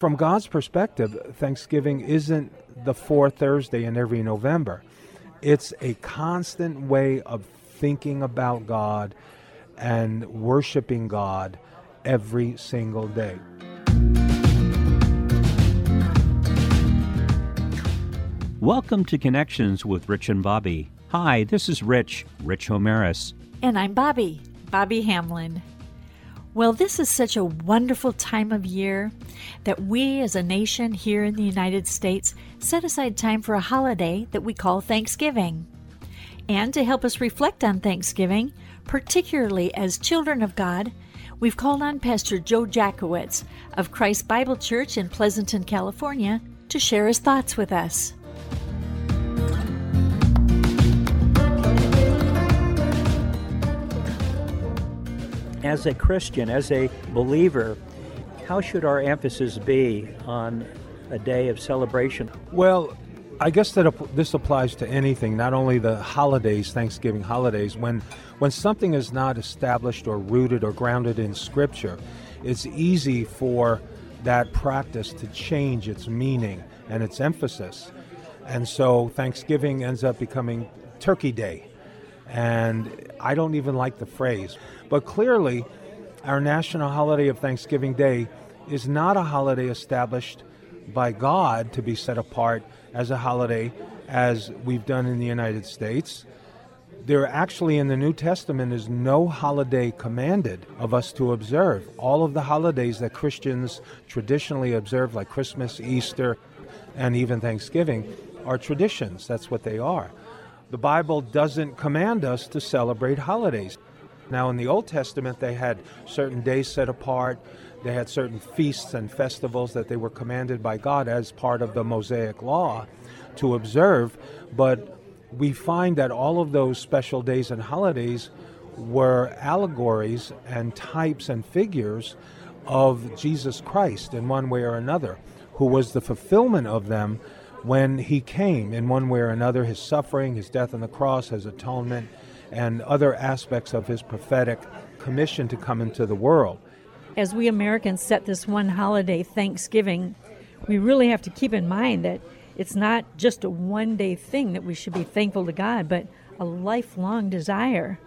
From God's perspective, Thanksgiving isn't the fourth Thursday in every November. It's a constant way of thinking about God and worshiping God every single day. Welcome to Connections with Rich and Bobby. Hi, this is Rich, Rich Homeris. And I'm Bobby, Bobby Hamlin. Well, this is such a wonderful time of year that we as a nation here in the United States set aside time for a holiday that we call Thanksgiving. And to help us reflect on Thanksgiving, particularly as children of God, we've called on Pastor Joe Jacowitz of Christ Bible Church in Pleasanton, California, to share his thoughts with us. As a Christian, as a believer, how should our emphasis be on a day of celebration? Well, I guess that this applies to anything, not only the holidays, Thanksgiving holidays. When when something is not established or rooted or grounded in Scripture, it's easy for that practice to change its meaning and its emphasis. And so Thanksgiving ends up becoming Turkey Day. And I don't even like the phrase. But clearly, our national holiday of Thanksgiving Day is not a holiday established by God to be set apart as a holiday as we've done in the United States. There actually in the New Testament is no holiday commanded of us to observe. All of the holidays that Christians traditionally observe, like Christmas, Easter, and even Thanksgiving, are traditions. That's what they are. The Bible doesn't command us to celebrate holidays. Now, in the Old Testament, they had certain days set apart. They had certain feasts and festivals that they were commanded by God as part of the Mosaic Law to observe. But we find that all of those special days and holidays were allegories and types and figures of Jesus Christ in one way or another, who was the fulfillment of them when he came in one way or another his suffering, his death on the cross, his atonement and other aspects of his prophetic commission to come into the world. As we Americans set this one holiday, Thanksgiving, we really have to keep in mind that it's not just a one day thing that we should be thankful to God, but a lifelong desire.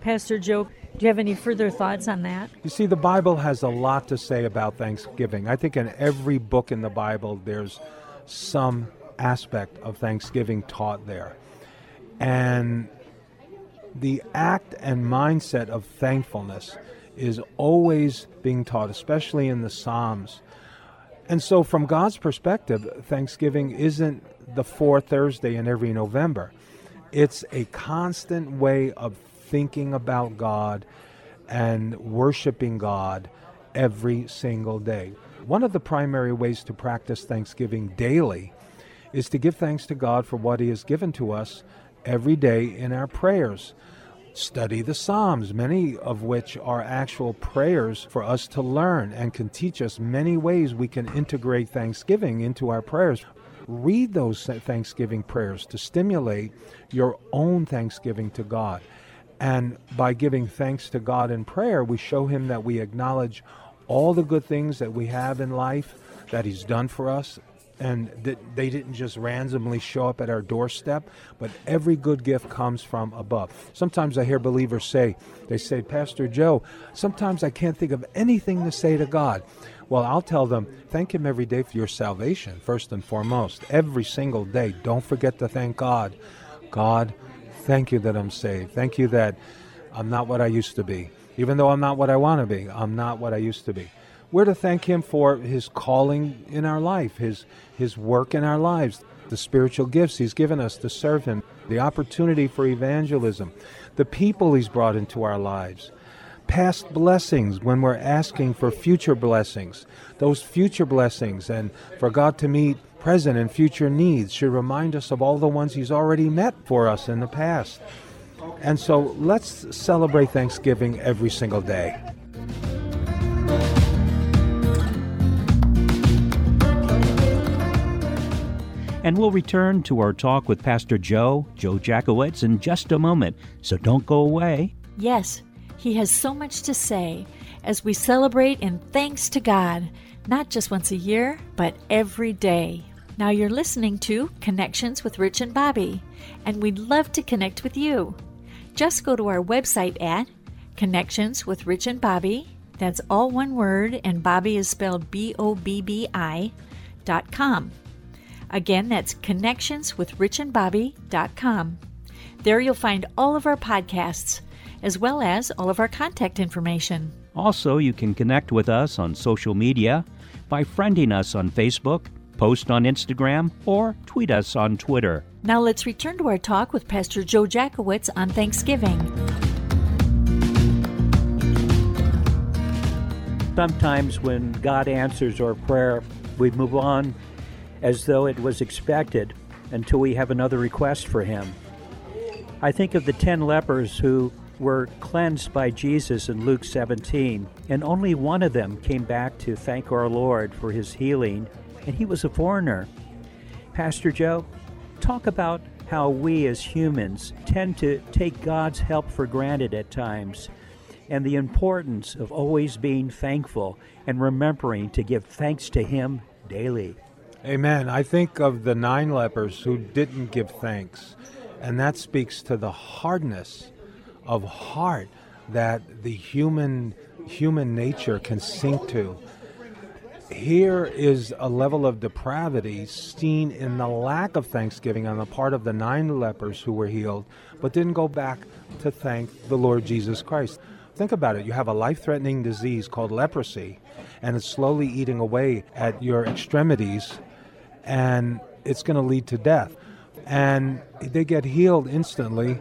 Pastor Joe, do you have any further thoughts on that? You see, the Bible has a lot to say about Thanksgiving. I think in every book in the Bible, there's some aspect of Thanksgiving taught there. And the act and mindset of thankfulness is always being taught, especially in the Psalms. And so, from God's perspective, Thanksgiving isn't the fourth Thursday in every November. It's a constant way of thinking about God and worshiping God every single day. One of the primary ways to practice Thanksgiving daily is to give thanks to God for what He has given to us every day in our prayers. Study the Psalms, many of which are actual prayers for us to learn and can teach us many ways we can integrate Thanksgiving into our prayers. Read those Thanksgiving prayers to stimulate your own thanksgiving to God. And by giving thanks to God in prayer, we show Him that we acknowledge all the good things that we have in life that He's done for us, and that they didn't just randomly show up at our doorstep, but every good gift comes from above. Sometimes I hear believers say, they say, Pastor Joe, sometimes I can't think of anything to say to God. Well, I'll tell them, thank Him every day for your salvation, first and foremost. Every single day. Don't forget to thank God. God, thank you that I'm saved. Thank you that I'm not what I used to be. Even though I'm not what I want to be, I'm not what I used to be. We're to thank Him for His calling in our life, His, His work in our lives, the spiritual gifts He's given us to serve Him, the opportunity for evangelism, the people He's brought into our lives, past blessings when we're asking for future blessings. Those future blessings and for God to meet present and future needs should remind us of all the ones He's already met for us in the past. And so let's celebrate Thanksgiving every single day. And we'll return to our talk with Pastor Joe, Joe Jacowitz, in just a moment, so don't go away. Yes, he has so much to say as we celebrate in thanks to God, not just once a year, but every day. Now you're listening to Connections with Rich and Bobby, and we'd love to connect with you. Just go to our website at Connections with Rich and Bobby. That's all one word, and Bobby is spelled B O B B I dot com. Again, that's Connections with Rich and Bobby dot com. There you'll find all of our podcasts, as well as all of our contact information. Also, you can connect with us on social media by friending us on Facebook, post on Instagram, or tweet us on Twitter. Now let's return to our talk with Pastor Joe Jacowitz on Thanksgiving. Sometimes when God answers our prayer, we move on as though it was expected until we have another request for Him. I think of the ten lepers who were cleansed by Jesus in Luke 17, and only one of them came back to thank our Lord for his healing, and he was a foreigner. Pastor Joe, talk about how we as humans tend to take God's help for granted at times and the importance of always being thankful and remembering to give thanks to Him daily. Amen. I think of the nine lepers who didn't give thanks, and that speaks to the hardness of heart that the human human nature can sink to. Here is a level of depravity seen in the lack of thanksgiving on the part of the nine lepers who were healed, but didn't go back to thank the Lord Jesus Christ. Think about it. You have a life threatening disease called leprosy, and it's slowly eating away at your extremities, and it's going to lead to death. And they get healed instantly.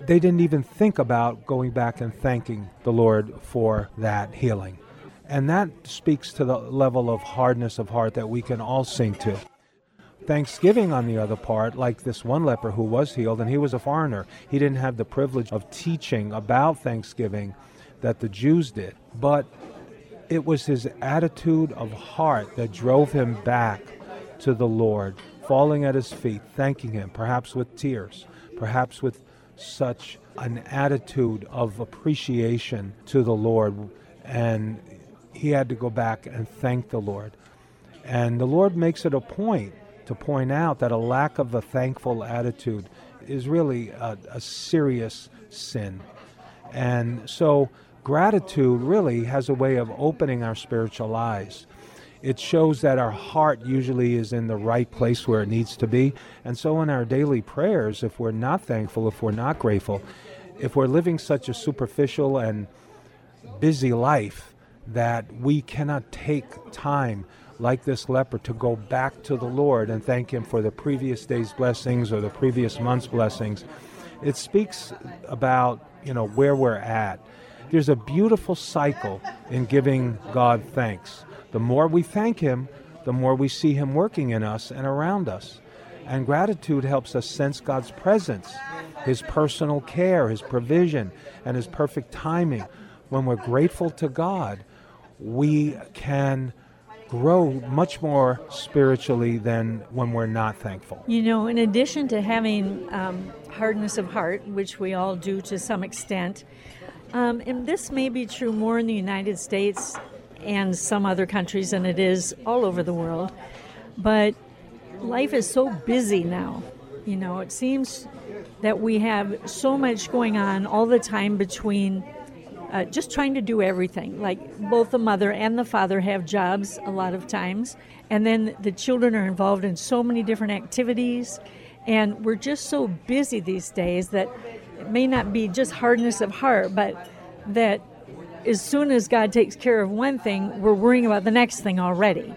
They didn't even think about going back and thanking the Lord for that healing. And that speaks to the level of hardness of heart that we can all sink to. Thanksgiving, on the other part, like this one leper who was healed, and he was a foreigner, he didn't have the privilege of teaching about Thanksgiving that the Jews did. But it was his attitude of heart that drove him back to the Lord, falling at his feet, thanking him, perhaps with tears, perhaps with such an attitude of appreciation to the Lord. And he had to go back and thank the Lord. And the Lord makes it a point to point out that a lack of a thankful attitude is really a, a serious sin. And so gratitude really has a way of opening our spiritual eyes. It shows that our heart usually is in the right place where it needs to be. And so, in our daily prayers, if we're not thankful, if we're not grateful, if we're living such a superficial and busy life that we cannot take time like this leper to go back to the Lord and thank Him for the previous day's blessings or the previous month's blessings, it speaks about you know where we're at there's a beautiful cycle in giving God thanks. The more we thank Him, the more we see Him working in us and around us. And gratitude helps us sense God's presence, His personal care, His provision, and His perfect timing. When we're grateful to God, we can grow much more spiritually than when we're not thankful. You know, in addition to having um, hardness of heart, which we all do to some extent, um, and this may be true more in the United States and some other countries and it is all over the world. But life is so busy now. You know, it seems that we have so much going on all the time between uh, just trying to do everything. Like both the mother and the father have jobs a lot of times, and then the children are involved in so many different activities. And we're just so busy these days that it may not be just hardness of heart, but that as soon as God takes care of one thing, we're worrying about the next thing already.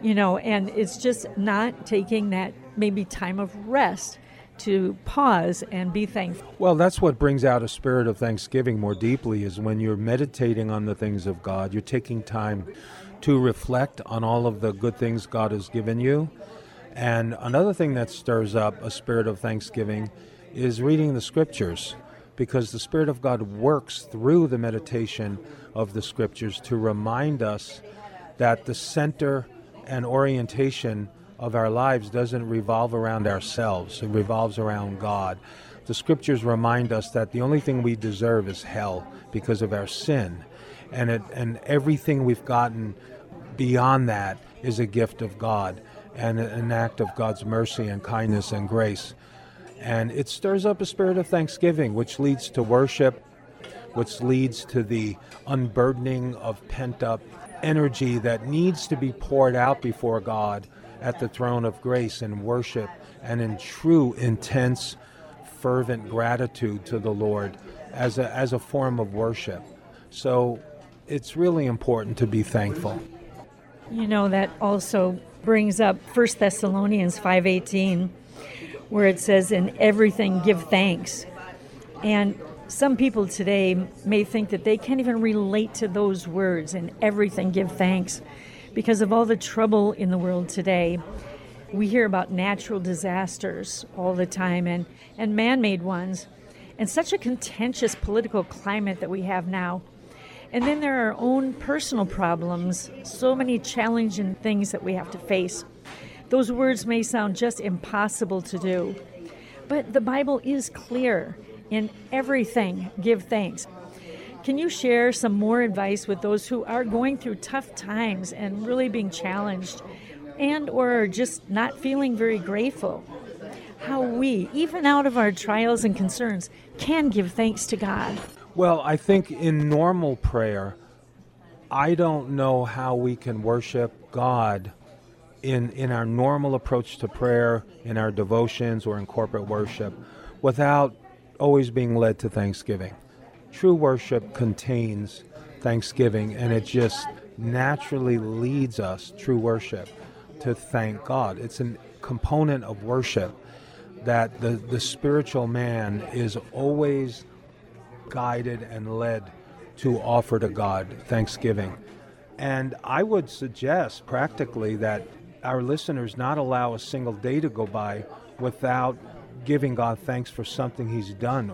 You know, and it's just not taking that maybe time of rest to pause and be thankful. Well, that's what brings out a spirit of thanksgiving more deeply is when you're meditating on the things of God, you're taking time to reflect on all of the good things God has given you. And another thing that stirs up a spirit of thanksgiving is reading the scriptures because the Spirit of God works through the meditation of the scriptures to remind us that the center and orientation of our lives doesn't revolve around ourselves, it revolves around God. The scriptures remind us that the only thing we deserve is hell because of our sin. and it, and everything we've gotten beyond that is a gift of God and an act of God's mercy and kindness and grace. And it stirs up a spirit of thanksgiving, which leads to worship, which leads to the unburdening of pent up energy that needs to be poured out before God at the throne of grace in worship and in true, intense, fervent gratitude to the Lord as a, as a form of worship. So it's really important to be thankful. You know, that also brings up 1 Thessalonians 5.18, where it says, in everything give thanks. And some people today may think that they can't even relate to those words, in everything give thanks, because of all the trouble in the world today. We hear about natural disasters all the time and, and man made ones, and such a contentious political climate that we have now. And then there are our own personal problems, so many challenging things that we have to face. Those words may sound just impossible to do, but the Bible is clear. In everything, give thanks. Can you share some more advice with those who are going through tough times and really being challenged and or just not feeling very grateful? How we, even out of our trials and concerns, can give thanks to God. Well, I think in normal prayer, I don't know how we can worship God in, in our normal approach to prayer, in our devotions, or in corporate worship, without always being led to thanksgiving. True worship contains thanksgiving, and it just naturally leads us, true worship, to thank God. It's a component of worship that the, the spiritual man is always guided and led to offer to God thanksgiving. And I would suggest practically that our listeners not allow a single day to go by without giving God thanks for something He's done,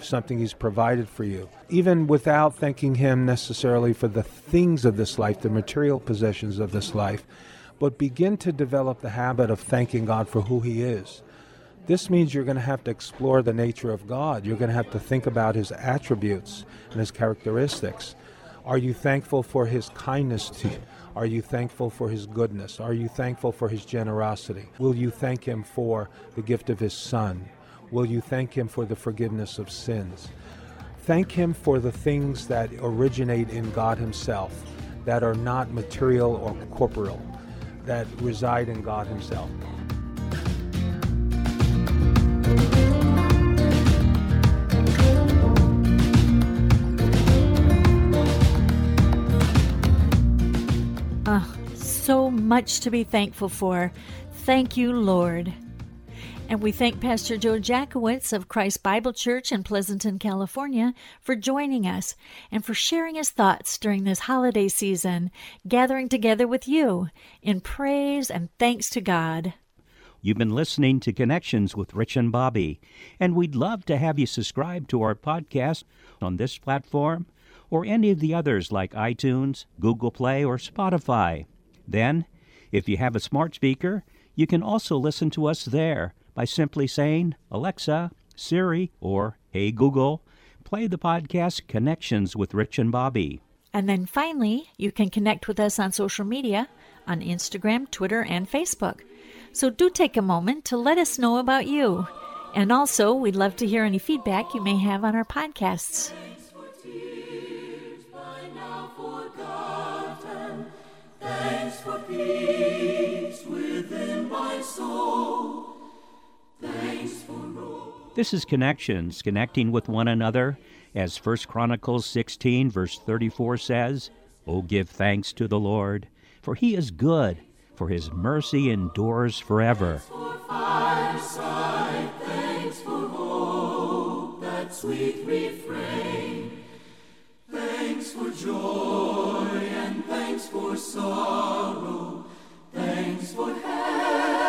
something He's provided for you, even without thanking Him necessarily for the things of this life, the material possessions of this life, but begin to develop the habit of thanking God for who He is this means you're going to have to explore the nature of God. You're going to have to think about his attributes and his characteristics. Are you thankful for his kindness to you? Are you thankful for his goodness? Are you thankful for his generosity? Will you thank him for the gift of his son? Will you thank him for the forgiveness of sins? Thank him for the things that originate in God himself, that are not material or corporeal, that reside in God himself. Much to be thankful for. Thank you, Lord. And we thank Pastor Joe Jacowitz of Christ Bible Church in Pleasanton, California, for joining us and for sharing his thoughts during this holiday season, gathering together with you in praise and thanks to God. You've been listening to Connections with Rich and Bobby, and we'd love to have you subscribe to our podcast on this platform or any of the others like iTunes, Google Play, or Spotify. Then, if you have a smart speaker, you can also listen to us there by simply saying, Alexa, Siri, or Hey Google, play the podcast Connections with Rich and Bobby. And then finally, you can connect with us on social media on Instagram, Twitter, and Facebook. So do take a moment to let us know about you. And also, we'd love to hear any feedback you may have on our podcasts. For peace within my soul. Thanks for This is Connections, connecting with one another, as 1 Chronicles 16, verse 34 says, Oh, give thanks to the Lord, for he is good, for his mercy endures forever. that sweet refrain. Thanks for joy thanks for sorrow. Thanks for heaven.